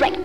Right.